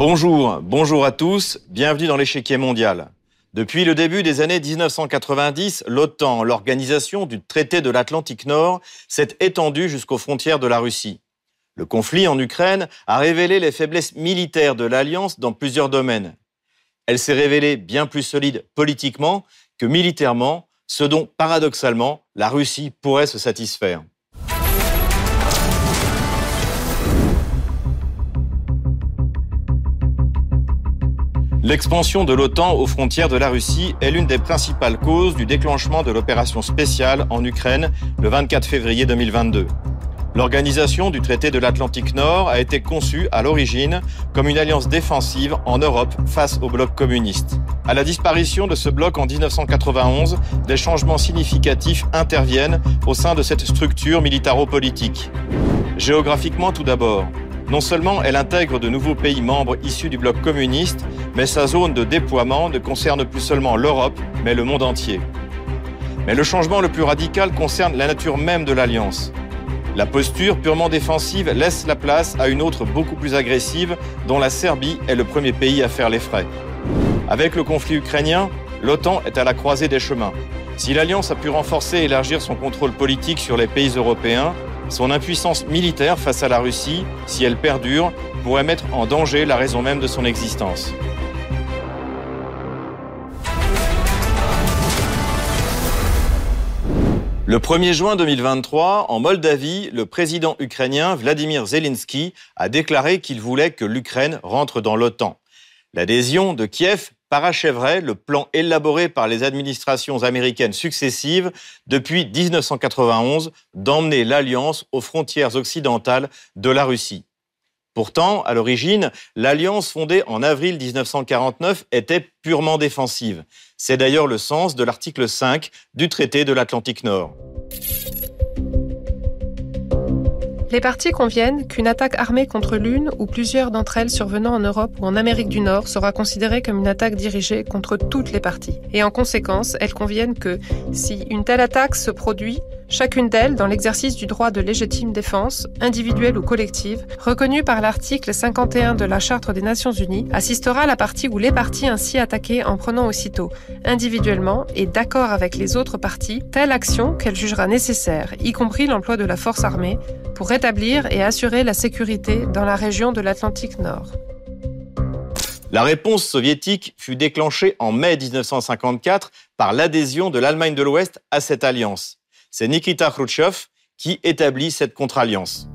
Bonjour, bonjour à tous, bienvenue dans l'échiquier mondial. Depuis le début des années 1990, l'OTAN, l'organisation du traité de l'Atlantique Nord, s'est étendue jusqu'aux frontières de la Russie. Le conflit en Ukraine a révélé les faiblesses militaires de l'Alliance dans plusieurs domaines. Elle s'est révélée bien plus solide politiquement que militairement, ce dont, paradoxalement, la Russie pourrait se satisfaire. L'expansion de l'OTAN aux frontières de la Russie est l'une des principales causes du déclenchement de l'opération spéciale en Ukraine le 24 février 2022. L'organisation du traité de l'Atlantique Nord a été conçue à l'origine comme une alliance défensive en Europe face au bloc communiste. À la disparition de ce bloc en 1991, des changements significatifs interviennent au sein de cette structure militaro-politique. Géographiquement tout d'abord, non seulement elle intègre de nouveaux pays membres issus du bloc communiste, mais sa zone de déploiement ne concerne plus seulement l'Europe, mais le monde entier. Mais le changement le plus radical concerne la nature même de l'alliance. La posture purement défensive laisse la place à une autre beaucoup plus agressive, dont la Serbie est le premier pays à faire les frais. Avec le conflit ukrainien, l'OTAN est à la croisée des chemins. Si l'Alliance a pu renforcer et élargir son contrôle politique sur les pays européens, son impuissance militaire face à la Russie, si elle perdure, pourrait mettre en danger la raison même de son existence. Le 1er juin 2023, en Moldavie, le président ukrainien Vladimir Zelensky a déclaré qu'il voulait que l'Ukraine rentre dans l'OTAN. L'adhésion de Kiev parachèverait le plan élaboré par les administrations américaines successives depuis 1991 d'emmener l'Alliance aux frontières occidentales de la Russie. Pourtant, à l'origine, l'alliance fondée en avril 1949 était purement défensive. C'est d'ailleurs le sens de l'article 5 du traité de l'Atlantique Nord. Les parties conviennent qu'une attaque armée contre l'une ou plusieurs d'entre elles survenant en Europe ou en Amérique du Nord sera considérée comme une attaque dirigée contre toutes les parties. Et en conséquence, elles conviennent que si une telle attaque se produit, chacune d'elles, dans l'exercice du droit de légitime défense, individuelle ou collective, reconnu par l'article 51 de la Charte des Nations Unies, assistera la partie ou les parties ainsi attaquées en prenant aussitôt, individuellement et d'accord avec les autres parties, telle action qu'elle jugera nécessaire, y compris l'emploi de la force armée, pour rétablir et assurer la sécurité dans la région de l'Atlantique Nord. La réponse soviétique fut déclenchée en mai 1954 par l'adhésion de l'Allemagne de l'Ouest à cette alliance. C'est Nikita Khrouchtchev qui établit cette contre-alliance.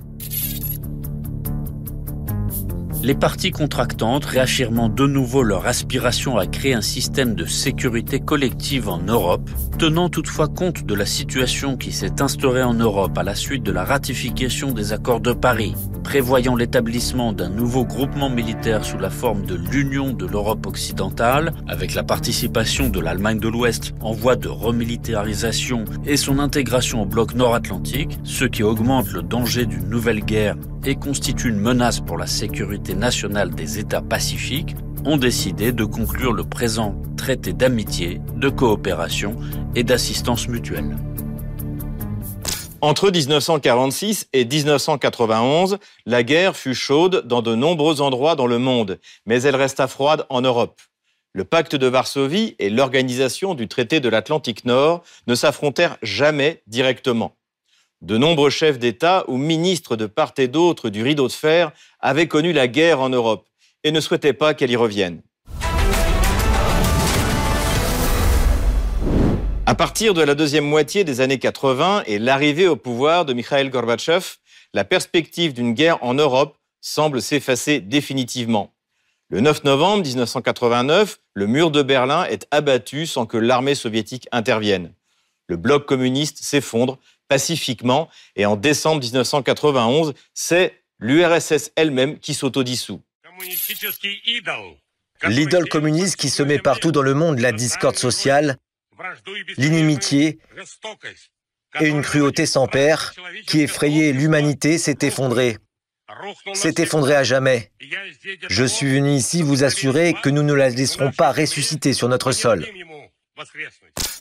Les parties contractantes réaffirmant de nouveau leur aspiration à créer un système de sécurité collective en Europe, tenant toutefois compte de la situation qui s'est instaurée en Europe à la suite de la ratification des accords de Paris, prévoyant l'établissement d'un nouveau groupement militaire sous la forme de l'Union de l'Europe occidentale, avec la participation de l'Allemagne de l'Ouest en voie de remilitarisation et son intégration au bloc nord-atlantique, ce qui augmente le danger d'une nouvelle guerre et constitue une menace pour la sécurité nationale des États pacifiques, ont décidé de conclure le présent traité d'amitié, de coopération et d'assistance mutuelle. Entre 1946 et 1991, la guerre fut chaude dans de nombreux endroits dans le monde, mais elle resta froide en Europe. Le pacte de Varsovie et l'organisation du traité de l'Atlantique Nord ne s'affrontèrent jamais directement. De nombreux chefs d'État ou ministres de part et d'autre du rideau de fer avaient connu la guerre en Europe et ne souhaitaient pas qu'elle y revienne. À partir de la deuxième moitié des années 80 et l'arrivée au pouvoir de Mikhail Gorbatchev, la perspective d'une guerre en Europe semble s'effacer définitivement. Le 9 novembre 1989, le mur de Berlin est abattu sans que l'armée soviétique intervienne. Le bloc communiste s'effondre pacifiquement et en décembre 1991, c'est l'URSS elle-même qui s'autodissout. L'idole communiste qui se met partout dans le monde, la discorde sociale, l'inimitié et une cruauté sans père qui effrayait l'humanité s'est effondrée. S'est effondrée à jamais. Je suis venu ici vous assurer que nous ne la laisserons pas ressusciter sur notre sol.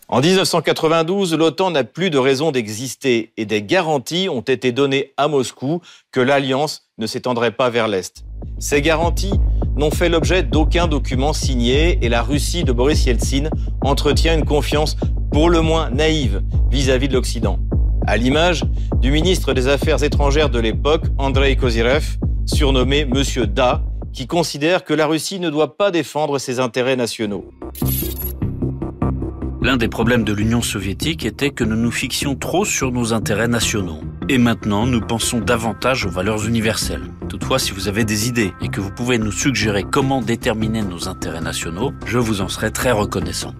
En 1992, l'OTAN n'a plus de raison d'exister et des garanties ont été données à Moscou que l'alliance ne s'étendrait pas vers l'Est. Ces garanties n'ont fait l'objet d'aucun document signé et la Russie de Boris Yeltsin entretient une confiance pour le moins naïve vis-à-vis de l'Occident. À l'image du ministre des Affaires étrangères de l'époque, Andrei Kozyrev, surnommé Monsieur Da, qui considère que la Russie ne doit pas défendre ses intérêts nationaux. L'un des problèmes de l'Union soviétique était que nous nous fixions trop sur nos intérêts nationaux. Et maintenant, nous pensons davantage aux valeurs universelles. Toutefois, si vous avez des idées et que vous pouvez nous suggérer comment déterminer nos intérêts nationaux, je vous en serai très reconnaissant.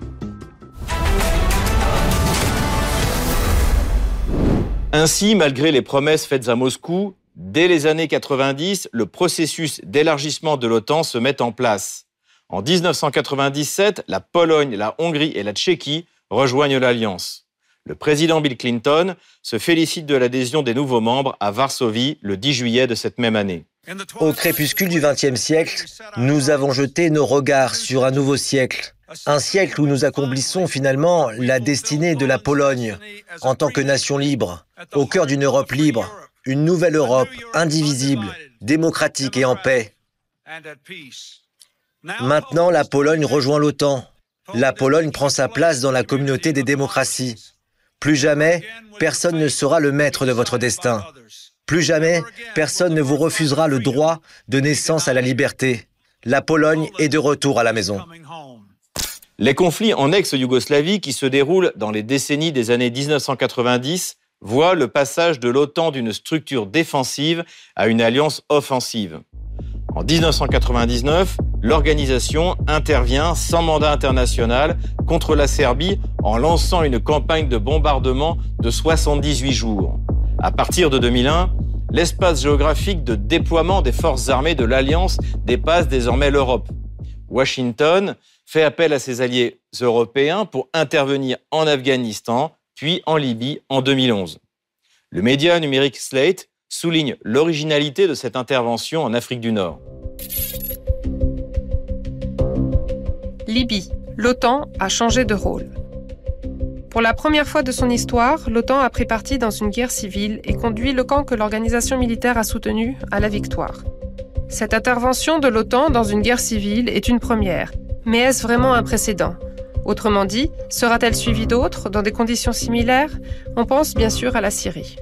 Ainsi, malgré les promesses faites à Moscou, dès les années 90, le processus d'élargissement de l'OTAN se met en place. En 1997, la Pologne, la Hongrie et la Tchéquie rejoignent l'Alliance. Le président Bill Clinton se félicite de l'adhésion des nouveaux membres à Varsovie le 10 juillet de cette même année. Au crépuscule du XXe siècle, nous avons jeté nos regards sur un nouveau siècle. Un siècle où nous accomplissons finalement la destinée de la Pologne en tant que nation libre, au cœur d'une Europe libre, une nouvelle Europe indivisible, démocratique et en paix. Maintenant, la Pologne rejoint l'OTAN. La Pologne prend sa place dans la communauté des démocraties. Plus jamais, personne ne sera le maître de votre destin. Plus jamais, personne ne vous refusera le droit de naissance à la liberté. La Pologne est de retour à la maison. Les conflits en ex-Yougoslavie qui se déroulent dans les décennies des années 1990 voient le passage de l'OTAN d'une structure défensive à une alliance offensive. En 1999, l'organisation intervient sans mandat international contre la Serbie en lançant une campagne de bombardement de 78 jours. À partir de 2001, l'espace géographique de déploiement des forces armées de l'Alliance dépasse désormais l'Europe. Washington fait appel à ses alliés européens pour intervenir en Afghanistan, puis en Libye en 2011. Le média numérique Slate souligne l'originalité de cette intervention en Afrique du Nord. Libye. L'OTAN a changé de rôle. Pour la première fois de son histoire, l'OTAN a pris parti dans une guerre civile et conduit le camp que l'organisation militaire a soutenu à la victoire. Cette intervention de l'OTAN dans une guerre civile est une première, mais est-ce vraiment un précédent? Autrement dit, sera-t-elle suivie d'autres dans des conditions similaires? On pense bien sûr à la Syrie.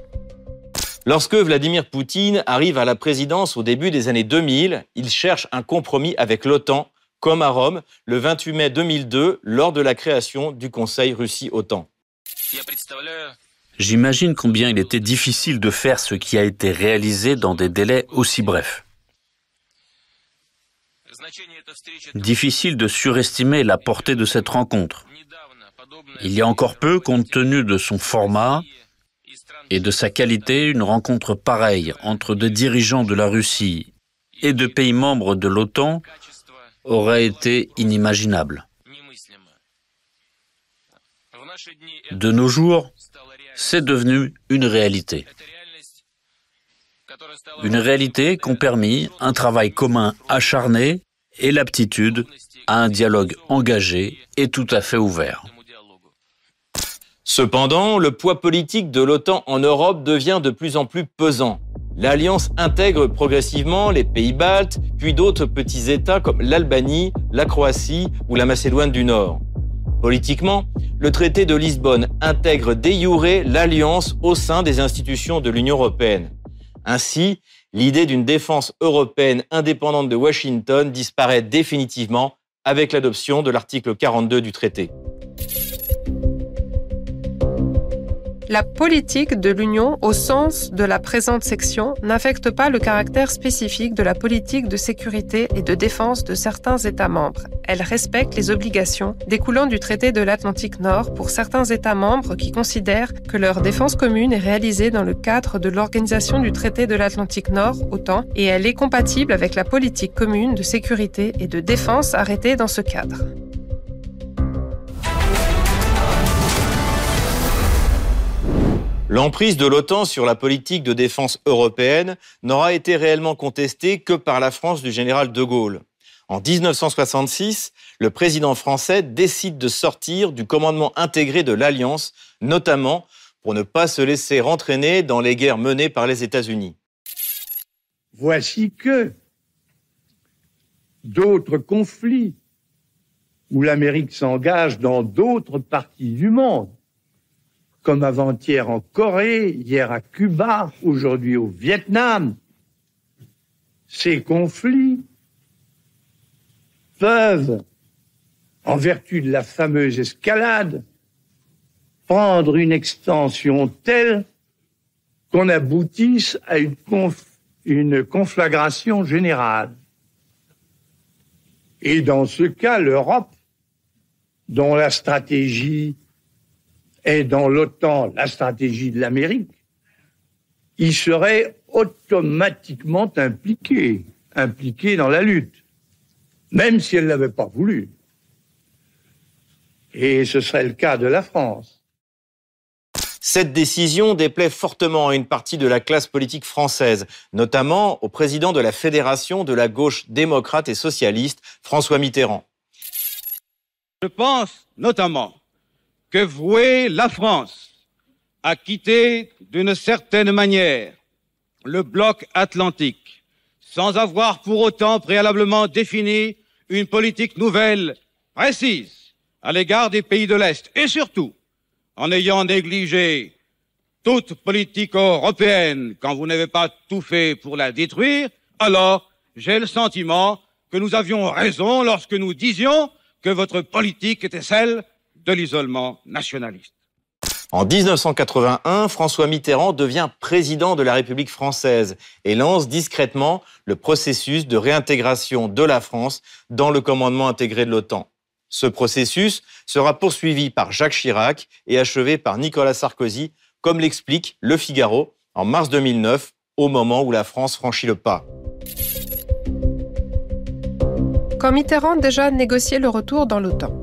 Lorsque Vladimir Poutine arrive à la présidence au début des années 2000, il cherche un compromis avec l'OTAN, comme à Rome, le 28 mai 2002, lors de la création du Conseil Russie-OTAN. J'imagine combien il était difficile de faire ce qui a été réalisé dans des délais aussi brefs. Difficile de surestimer la portée de cette rencontre. Il y a encore peu, compte tenu de son format, et de sa qualité, une rencontre pareille entre des dirigeants de la Russie et de pays membres de l'OTAN aurait été inimaginable. De nos jours, c'est devenu une réalité. Une réalité qu'ont permis un travail commun acharné et l'aptitude à un dialogue engagé et tout à fait ouvert. Cependant, le poids politique de l'OTAN en Europe devient de plus en plus pesant. L'Alliance intègre progressivement les pays baltes, puis d'autres petits États comme l'Albanie, la Croatie ou la Macédoine du Nord. Politiquement, le traité de Lisbonne intègre de l'Alliance au sein des institutions de l'Union européenne. Ainsi, l'idée d'une défense européenne indépendante de Washington disparaît définitivement avec l'adoption de l'article 42 du traité. La politique de l'Union au sens de la présente section n'affecte pas le caractère spécifique de la politique de sécurité et de défense de certains États membres. Elle respecte les obligations découlant du traité de l'Atlantique Nord pour certains États membres qui considèrent que leur défense commune est réalisée dans le cadre de l'organisation du traité de l'Atlantique Nord, OTAN, et elle est compatible avec la politique commune de sécurité et de défense arrêtée dans ce cadre. L'emprise de l'OTAN sur la politique de défense européenne n'aura été réellement contestée que par la France du général de Gaulle. En 1966, le président français décide de sortir du commandement intégré de l'Alliance, notamment pour ne pas se laisser rentraîner dans les guerres menées par les États-Unis. Voici que d'autres conflits, où l'Amérique s'engage dans d'autres parties du monde, comme avant-hier en Corée, hier à Cuba, aujourd'hui au Vietnam. Ces conflits peuvent, en vertu de la fameuse escalade, prendre une extension telle qu'on aboutisse à une, une conflagration générale. Et dans ce cas, l'Europe, dont la stratégie est dans l'OTAN la stratégie de l'Amérique, y serait automatiquement impliquée, impliquée dans la lutte, même si elle n'avait pas voulu. Et ce serait le cas de la France. Cette décision déplaît fortement à une partie de la classe politique française, notamment au président de la Fédération de la gauche démocrate et socialiste, François Mitterrand. Je pense notamment que vouer la France à quitter d'une certaine manière le bloc atlantique sans avoir pour autant préalablement défini une politique nouvelle précise à l'égard des pays de l'Est et surtout en ayant négligé toute politique européenne quand vous n'avez pas tout fait pour la détruire, alors j'ai le sentiment que nous avions raison lorsque nous disions que votre politique était celle de l'isolement nationaliste. En 1981, François Mitterrand devient président de la République française et lance discrètement le processus de réintégration de la France dans le commandement intégré de l'OTAN. Ce processus sera poursuivi par Jacques Chirac et achevé par Nicolas Sarkozy, comme l'explique Le Figaro en mars 2009, au moment où la France franchit le pas. Quand Mitterrand déjà négociait le retour dans l'OTAN.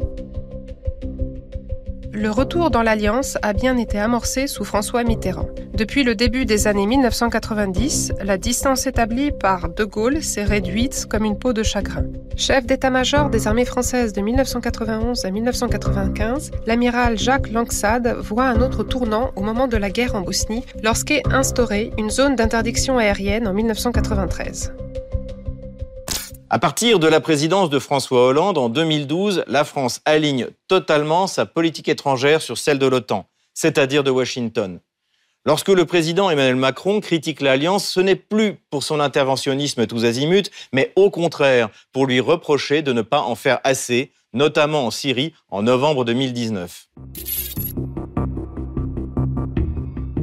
Le retour dans l'Alliance a bien été amorcé sous François Mitterrand. Depuis le début des années 1990, la distance établie par De Gaulle s'est réduite comme une peau de chagrin. Chef d'état-major des armées françaises de 1991 à 1995, l'amiral Jacques Langsade voit un autre tournant au moment de la guerre en Bosnie, lorsqu'est instaurée une zone d'interdiction aérienne en 1993. À partir de la présidence de François Hollande en 2012, la France aligne totalement sa politique étrangère sur celle de l'OTAN, c'est-à-dire de Washington. Lorsque le président Emmanuel Macron critique l'Alliance, ce n'est plus pour son interventionnisme tous azimuts, mais au contraire pour lui reprocher de ne pas en faire assez, notamment en Syrie en novembre 2019.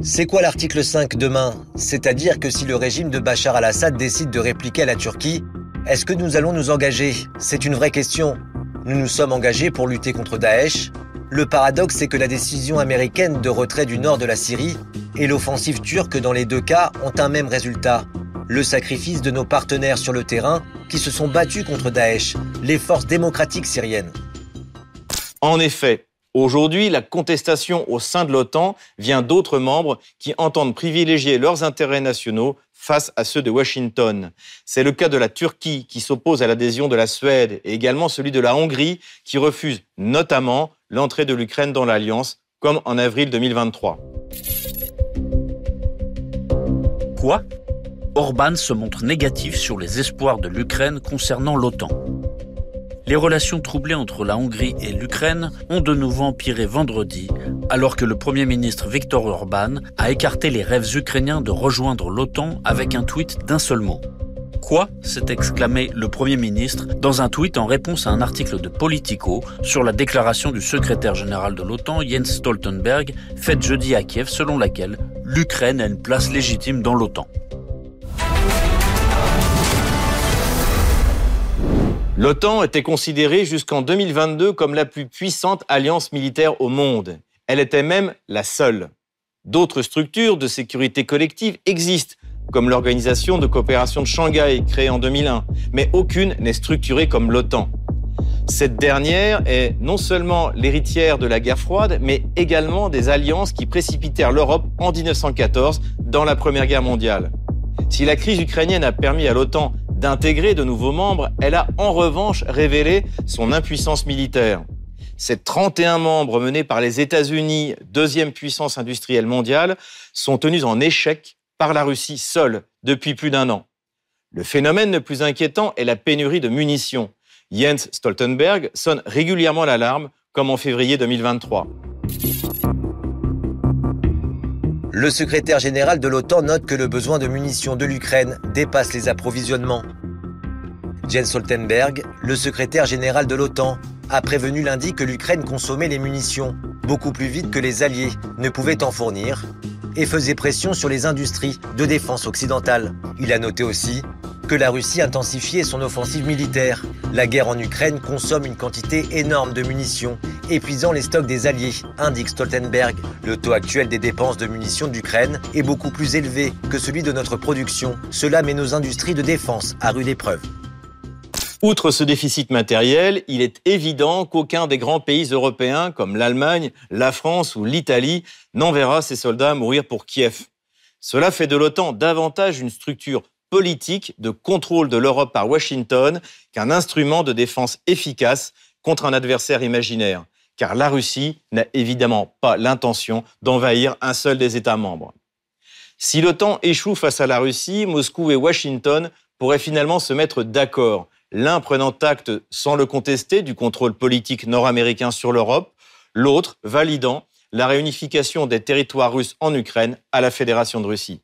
C'est quoi l'article 5 demain? C'est-à-dire que si le régime de Bachar al-Assad décide de répliquer la Turquie, est-ce que nous allons nous engager? C'est une vraie question. Nous nous sommes engagés pour lutter contre Daesh. Le paradoxe, c'est que la décision américaine de retrait du nord de la Syrie et l'offensive turque dans les deux cas ont un même résultat. Le sacrifice de nos partenaires sur le terrain qui se sont battus contre Daesh, les forces démocratiques syriennes. En effet, Aujourd'hui, la contestation au sein de l'OTAN vient d'autres membres qui entendent privilégier leurs intérêts nationaux face à ceux de Washington. C'est le cas de la Turquie qui s'oppose à l'adhésion de la Suède et également celui de la Hongrie qui refuse notamment l'entrée de l'Ukraine dans l'Alliance, comme en avril 2023. Quoi? Orban se montre négatif sur les espoirs de l'Ukraine concernant l'OTAN. Les relations troublées entre la Hongrie et l'Ukraine ont de nouveau empiré vendredi, alors que le Premier ministre Viktor Orban a écarté les rêves ukrainiens de rejoindre l'OTAN avec un tweet d'un seul mot. Quoi? s'est exclamé le Premier ministre dans un tweet en réponse à un article de Politico sur la déclaration du secrétaire général de l'OTAN Jens Stoltenberg faite jeudi à Kiev selon laquelle l'Ukraine a une place légitime dans l'OTAN. L'OTAN était considérée jusqu'en 2022 comme la plus puissante alliance militaire au monde. Elle était même la seule. D'autres structures de sécurité collective existent, comme l'Organisation de coopération de Shanghai, créée en 2001, mais aucune n'est structurée comme l'OTAN. Cette dernière est non seulement l'héritière de la guerre froide, mais également des alliances qui précipitèrent l'Europe en 1914 dans la Première Guerre mondiale. Si la crise ukrainienne a permis à l'OTAN d'intégrer de nouveaux membres, elle a en revanche révélé son impuissance militaire. Ces 31 membres menés par les États-Unis, deuxième puissance industrielle mondiale, sont tenus en échec par la Russie seule depuis plus d'un an. Le phénomène le plus inquiétant est la pénurie de munitions. Jens Stoltenberg sonne régulièrement l'alarme, comme en février 2023. Le secrétaire général de l'OTAN note que le besoin de munitions de l'Ukraine dépasse les approvisionnements. Jens Stoltenberg, le secrétaire général de l'OTAN, a prévenu lundi que l'Ukraine consommait les munitions beaucoup plus vite que les Alliés ne pouvaient en fournir et faisait pression sur les industries de défense occidentales. Il a noté aussi que la Russie intensifiait son offensive militaire. La guerre en Ukraine consomme une quantité énorme de munitions, épuisant les stocks des Alliés, indique Stoltenberg. Le taux actuel des dépenses de munitions d'Ukraine est beaucoup plus élevé que celui de notre production. Cela met nos industries de défense à rude épreuve. Outre ce déficit matériel, il est évident qu'aucun des grands pays européens comme l'Allemagne, la France ou l'Italie n'enverra ses soldats mourir pour Kiev. Cela fait de l'OTAN davantage une structure politique de contrôle de l'Europe par Washington qu'un instrument de défense efficace contre un adversaire imaginaire, car la Russie n'a évidemment pas l'intention d'envahir un seul des États membres. Si l'OTAN échoue face à la Russie, Moscou et Washington pourraient finalement se mettre d'accord, l'un prenant acte sans le contester du contrôle politique nord-américain sur l'Europe, l'autre validant la réunification des territoires russes en Ukraine à la Fédération de Russie.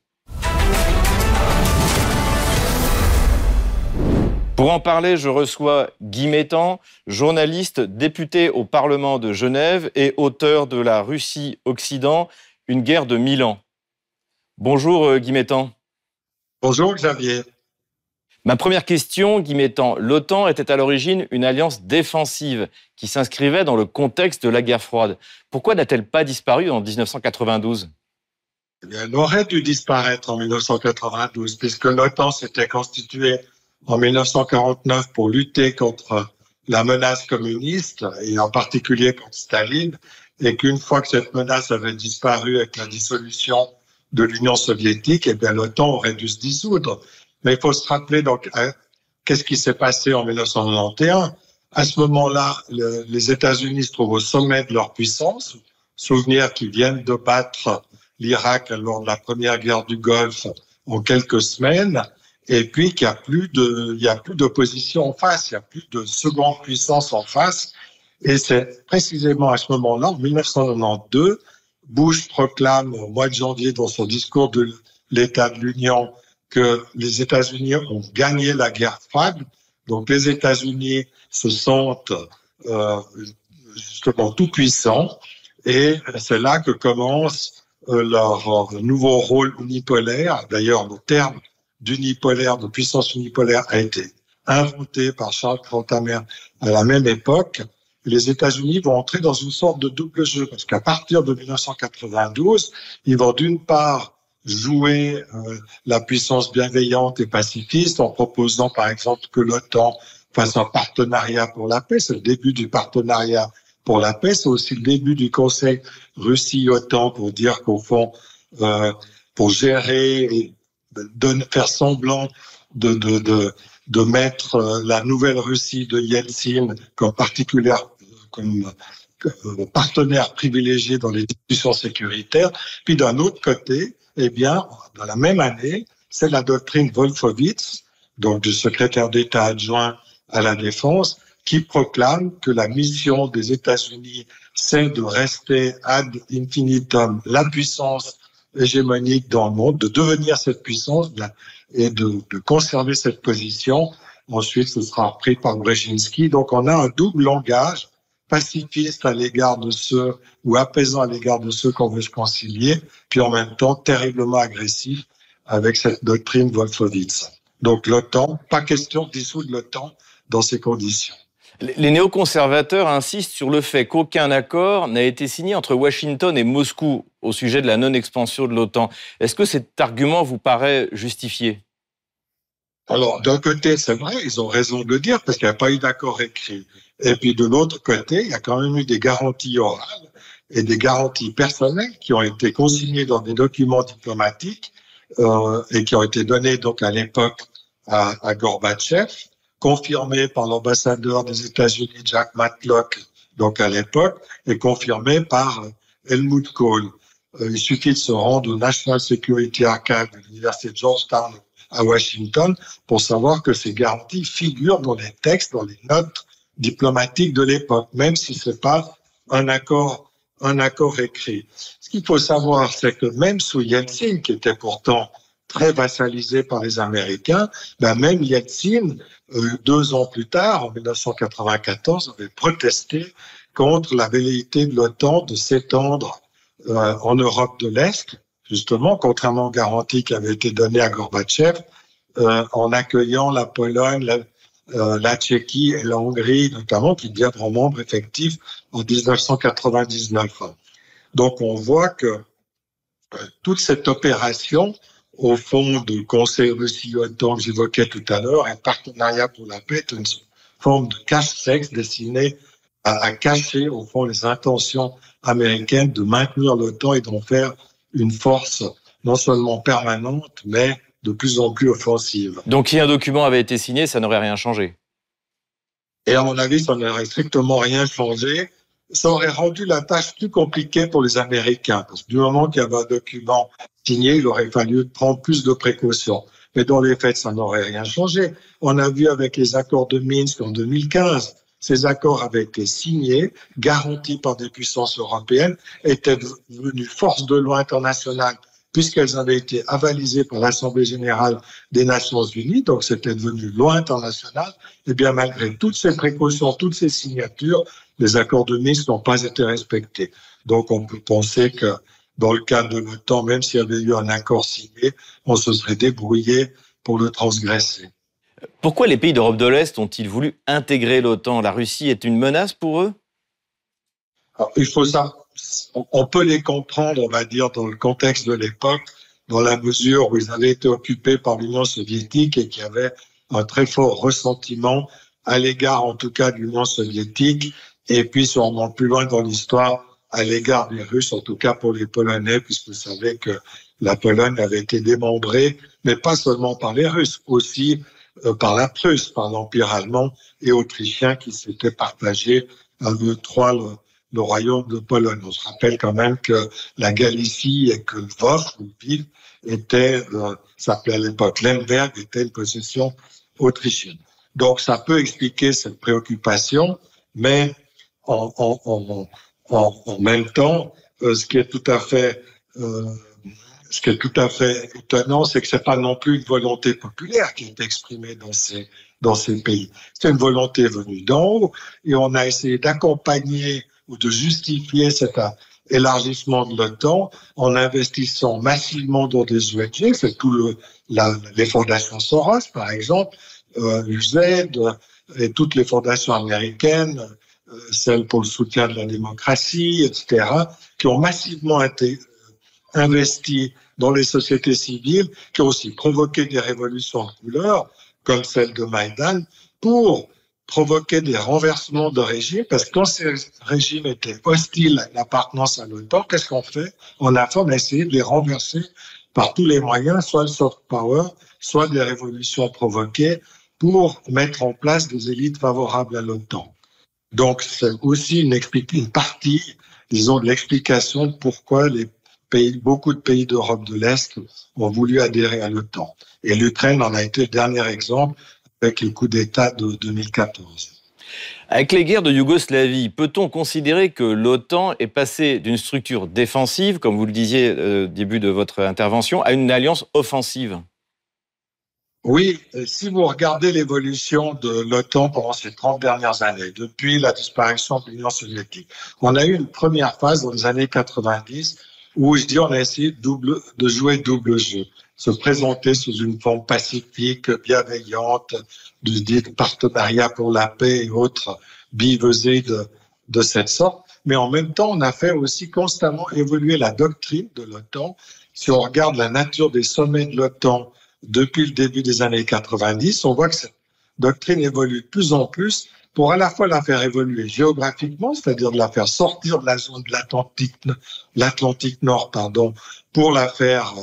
Pour en parler, je reçois Guy Métan, journaliste, député au Parlement de Genève et auteur de La Russie-Occident, une guerre de mille ans. Bonjour euh, Guy Métan. Bonjour Xavier. Ma première question, Guy Métan, l'OTAN était à l'origine une alliance défensive qui s'inscrivait dans le contexte de la guerre froide. Pourquoi n'a-t-elle pas disparu en 1992 eh Elle aurait dû disparaître en 1992 puisque l'OTAN s'était constituée en 1949 pour lutter contre la menace communiste et en particulier contre Staline et qu'une fois que cette menace avait disparu avec la dissolution de l'Union soviétique, eh bien l'OTAN aurait dû se dissoudre. Mais il faut se rappeler donc hein, qu'est-ce qui s'est passé en 1991. À ce moment-là, le, les États-Unis se trouvent au sommet de leur puissance. Souvenir qu'ils viennent de battre l'Irak lors de la première guerre du Golfe en quelques semaines et puis qu'il n'y y a plus d'opposition en face, il y a plus de seconde puissance en face. Et c'est précisément à ce moment-là, en 1992, Bush proclame au mois de janvier dans son discours de l'état de l'Union que les États-Unis ont gagné la guerre froide. Donc les États-Unis se sentent euh, justement tout puissants et c'est là que commence euh, leur, leur nouveau rôle unipolaire. D'ailleurs, le terme d'unipolaire, de puissance unipolaire a été inventé par Charles Crantamer à la même époque, les États-Unis vont entrer dans une sorte de double jeu parce qu'à partir de 1992, ils vont d'une part jouer euh, la puissance bienveillante et pacifiste en proposant par exemple que l'OTAN fasse un partenariat pour la paix. C'est le début du partenariat pour la paix. C'est aussi le début du Conseil Russie-OTAN pour dire qu'au fond, euh, pour gérer et faire semblant de, de, de, de mettre euh, la nouvelle Russie de Yeltsin comme particulière, comme partenaire privilégié dans les discussions sécuritaires. Puis d'un autre côté, eh bien, dans la même année, c'est la doctrine Wolfowitz, donc du secrétaire d'État adjoint à la défense, qui proclame que la mission des États-Unis, c'est de rester ad infinitum la puissance hégémonique dans le monde, de devenir cette puissance et de, de conserver cette position. Ensuite, ce sera repris par Brzezinski. Donc, on a un double langage pacifiste à l'égard de ceux ou apaisant à l'égard de ceux qu'on veut se concilier, puis en même temps terriblement agressif avec cette doctrine Wolfowitz. Donc l'OTAN, pas question de dissoudre l'OTAN dans ces conditions. Les néoconservateurs insistent sur le fait qu'aucun accord n'a été signé entre Washington et Moscou au sujet de la non-expansion de l'OTAN. Est-ce que cet argument vous paraît justifié? Alors, d'un côté, c'est vrai, ils ont raison de le dire parce qu'il n'y a pas eu d'accord écrit. Et puis de l'autre côté, il y a quand même eu des garanties orales et des garanties personnelles qui ont été consignées dans des documents diplomatiques euh, et qui ont été données donc à l'époque à, à Gorbatchev confirmé par l'ambassadeur des États-Unis, Jack Matlock, donc à l'époque, et confirmé par Helmut Kohl. Euh, il suffit de se rendre au National Security Archive de l'Université de Georgetown à Washington pour savoir que ces garanties figurent dans les textes, dans les notes diplomatiques de l'époque, même si c'est pas un accord, un accord écrit. Ce qu'il faut savoir, c'est que même sous Yeltsin, qui était pourtant très vassalisé par les Américains, ben même Yeltsin, euh, deux ans plus tard, en 1994, avait protesté contre la velléité de l'OTAN de s'étendre euh, en Europe de l'Est, justement, contrairement aux garanties qui avaient été données à Gorbatchev, euh, en accueillant la Pologne, euh, la, Tchéquie et la Hongrie, notamment, qui deviendront membres effectifs en 1999. Donc, on voit que euh, toute cette opération, au fond, de conseil Russie-OTAN que j'évoquais tout à l'heure, un partenariat pour la paix, est une forme de cache-sexe destinée à, à cacher, au fond, les intentions américaines de maintenir l'OTAN et d'en faire une force non seulement permanente, mais de plus en plus offensive. Donc si un document avait été signé, ça n'aurait rien changé Et à mon avis, ça n'aurait strictement rien changé. Ça aurait rendu la tâche plus compliquée pour les Américains, parce que du moment qu'il y avait un document signé, il aurait fallu prendre plus de précautions. Mais dans les faits, ça n'aurait rien changé. On a vu avec les accords de Minsk en 2015, ces accords avaient été signés, garantis par des puissances européennes, étaient devenus force de loi internationale puisqu'elles avaient été avalisées par l'Assemblée générale des Nations unies, donc c'était devenu loi internationale, et eh bien malgré toutes ces précautions, toutes ces signatures, les accords de Minsk n'ont pas été respectés. Donc on peut penser que dans le cas de l'OTAN, même s'il y avait eu un accord signé, on se serait débrouillé pour le transgresser. Pourquoi les pays d'Europe de l'Est ont-ils voulu intégrer l'OTAN? La Russie est une menace pour eux? Alors, Il faut ça. On peut les comprendre, on va dire, dans le contexte de l'époque, dans la mesure où ils avaient été occupés par l'Union soviétique et qu'il y avait un très fort ressentiment à l'égard, en tout cas, de l'Union soviétique. Et puis, si on remonte plus loin dans l'histoire, à l'égard des Russes, en tout cas pour les Polonais, puisque vous savez que la Pologne avait été démembrée, mais pas seulement par les Russes, aussi euh, par la Prusse, par l'Empire allemand et autrichien qui s'étaient partagés à deux, trois le, royaume de Pologne. On se rappelle quand même que la Galicie et que Lvov, Lviv, était, euh, s'appelait à l'époque Lemberg, était une possession autrichienne. Donc ça peut expliquer cette préoccupation, mais en, en, en, en même temps, euh, ce qui est tout à fait euh, ce qui est tout à fait étonnant, c'est que c'est pas non plus une volonté populaire qui est exprimée dans ces, dans ces pays. C'est une volonté venue d'en haut et on a essayé d'accompagner ou de justifier cet élargissement de l'OTAN en investissant massivement dans des ONG, c'est tout le, la, les fondations Soros, par exemple, euh, l'UZ et toutes les fondations américaines, euh, celles pour le soutien de la démocratie, etc., qui ont massivement été investi dans les sociétés civiles, qui ont aussi provoqué des révolutions de couleur, comme celle de Maïdan, pour provoquer des renversements de régime, parce que quand ces régimes étaient hostiles à l'appartenance à l'OTAN, qu'est-ce qu'on fait? On a on a essayé de les renverser par tous les moyens, soit le soft power, soit des révolutions provoquées, pour mettre en place des élites favorables à l'OTAN. Donc c'est aussi une, partie, disons, de l'explication de pourquoi les beaucoup de pays d'Europe de l'Est ont voulu adhérer à l'OTAN. Et l'Ukraine en a été le dernier exemple avec le coup d'État de 2014. Avec les guerres de Yougoslavie, peut-on considérer que l'OTAN est passé d'une structure défensive, comme vous le disiez euh, au début de votre intervention, à une alliance offensive? Oui, euh, si vous regardez l'évolution de l'OTAN pendant ces 30 dernières années, depuis la disparition de l'Union soviétique, on a eu une première phase dans les années 90 où je dis on a essayé de, jouer double jeu, se présenter sous une forme pacifique, bienveillante, de, partenariat pour la paix et autres bivesées de cette sorte. Mais en même temps, on a fait aussi constamment évoluer la doctrine de l'OTAN. Si on regarde la nature des sommets de l'OTAN depuis le début des années 90, on voit que cette doctrine évolue de plus en plus pour à la fois la faire évoluer géographiquement, c'est-à-dire de la faire sortir de la zone de l'Atlantique, l'Atlantique Nord, pardon, pour la faire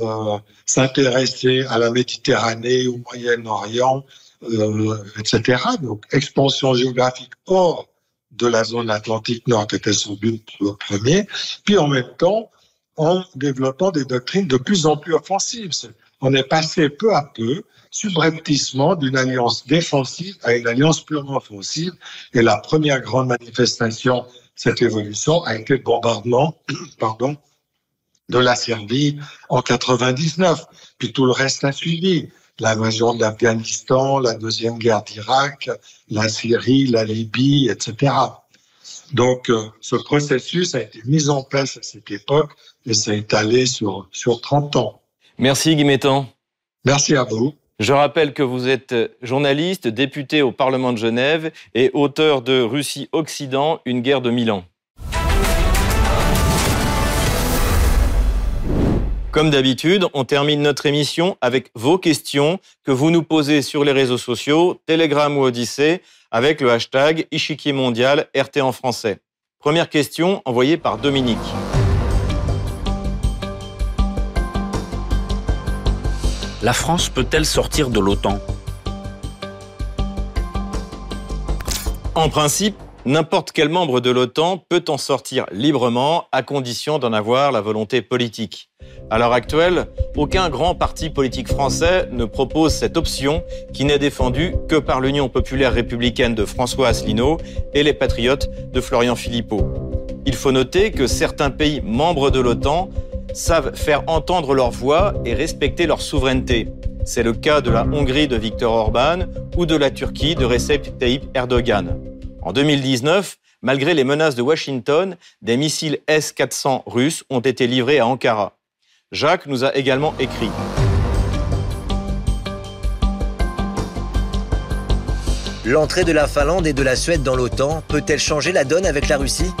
euh, s'intéresser à la Méditerranée, au Moyen-Orient, euh, etc. Donc expansion géographique hors de la zone Atlantique Nord, qui était son but premier, puis en même temps en développant des doctrines de plus en plus offensives. On est passé peu à peu, subrepticement, d'une alliance défensive à une alliance purement offensive. Et la première grande manifestation, cette évolution, a été le bombardement, pardon, de la Serbie en 99. Puis tout le reste a suivi. L'invasion de l'Afghanistan, la deuxième guerre d'Irak, la Syrie, la Libye, etc. Donc, euh, ce processus a été mis en place à cette époque et s'est étalé sur, sur 30 ans. Merci Guy Merci à vous. Je rappelle que vous êtes journaliste, député au Parlement de Genève et auteur de Russie-Occident, une guerre de mille ans. Comme d'habitude, on termine notre émission avec vos questions que vous nous posez sur les réseaux sociaux, Telegram ou Odyssée, avec le hashtag Ichikier Mondial RT en français. Première question envoyée par Dominique. La France peut-elle sortir de l'OTAN? En principe, n'importe quel membre de l'OTAN peut en sortir librement à condition d'en avoir la volonté politique. À l'heure actuelle, aucun grand parti politique français ne propose cette option qui n'est défendue que par l'Union populaire républicaine de François Asselineau et les Patriotes de Florian Philippot. Il faut noter que certains pays membres de l'OTAN savent faire entendre leur voix et respecter leur souveraineté. C'est le cas de la Hongrie de Viktor Orban ou de la Turquie de Recep Tayyip Erdogan. En 2019, malgré les menaces de Washington, des missiles S-400 russes ont été livrés à Ankara. Jacques nous a également écrit. L'entrée de la Finlande et de la Suède dans l'OTAN peut-elle changer la donne avec la Russie?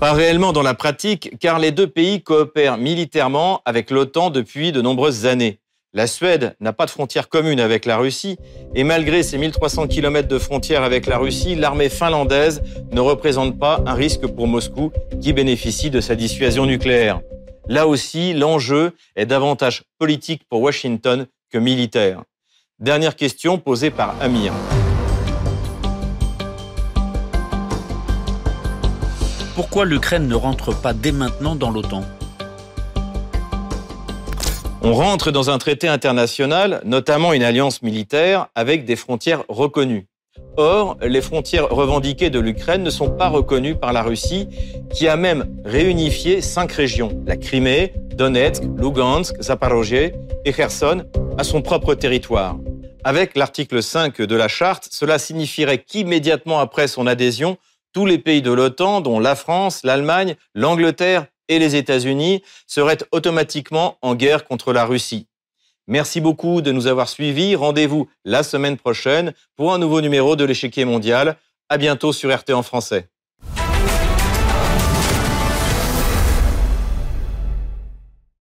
Pas réellement dans la pratique, car les deux pays coopèrent militairement avec l'OTAN depuis de nombreuses années. La Suède n'a pas de frontière commune avec la Russie, et malgré ses 1300 km de frontière avec la Russie, l'armée finlandaise ne représente pas un risque pour Moscou qui bénéficie de sa dissuasion nucléaire. Là aussi, l'enjeu est davantage politique pour Washington que militaire. Dernière question posée par Amir. Pourquoi l'Ukraine ne rentre pas dès maintenant dans l'OTAN On rentre dans un traité international, notamment une alliance militaire, avec des frontières reconnues. Or, les frontières revendiquées de l'Ukraine ne sont pas reconnues par la Russie, qui a même réunifié cinq régions, la Crimée, Donetsk, Lugansk, Zaporozhye et Kherson, à son propre territoire. Avec l'article 5 de la charte, cela signifierait qu'immédiatement après son adhésion, tous les pays de l'OTAN, dont la France, l'Allemagne, l'Angleterre et les États-Unis, seraient automatiquement en guerre contre la Russie. Merci beaucoup de nous avoir suivis. Rendez-vous la semaine prochaine pour un nouveau numéro de l'échiquier mondial. À bientôt sur RT en français.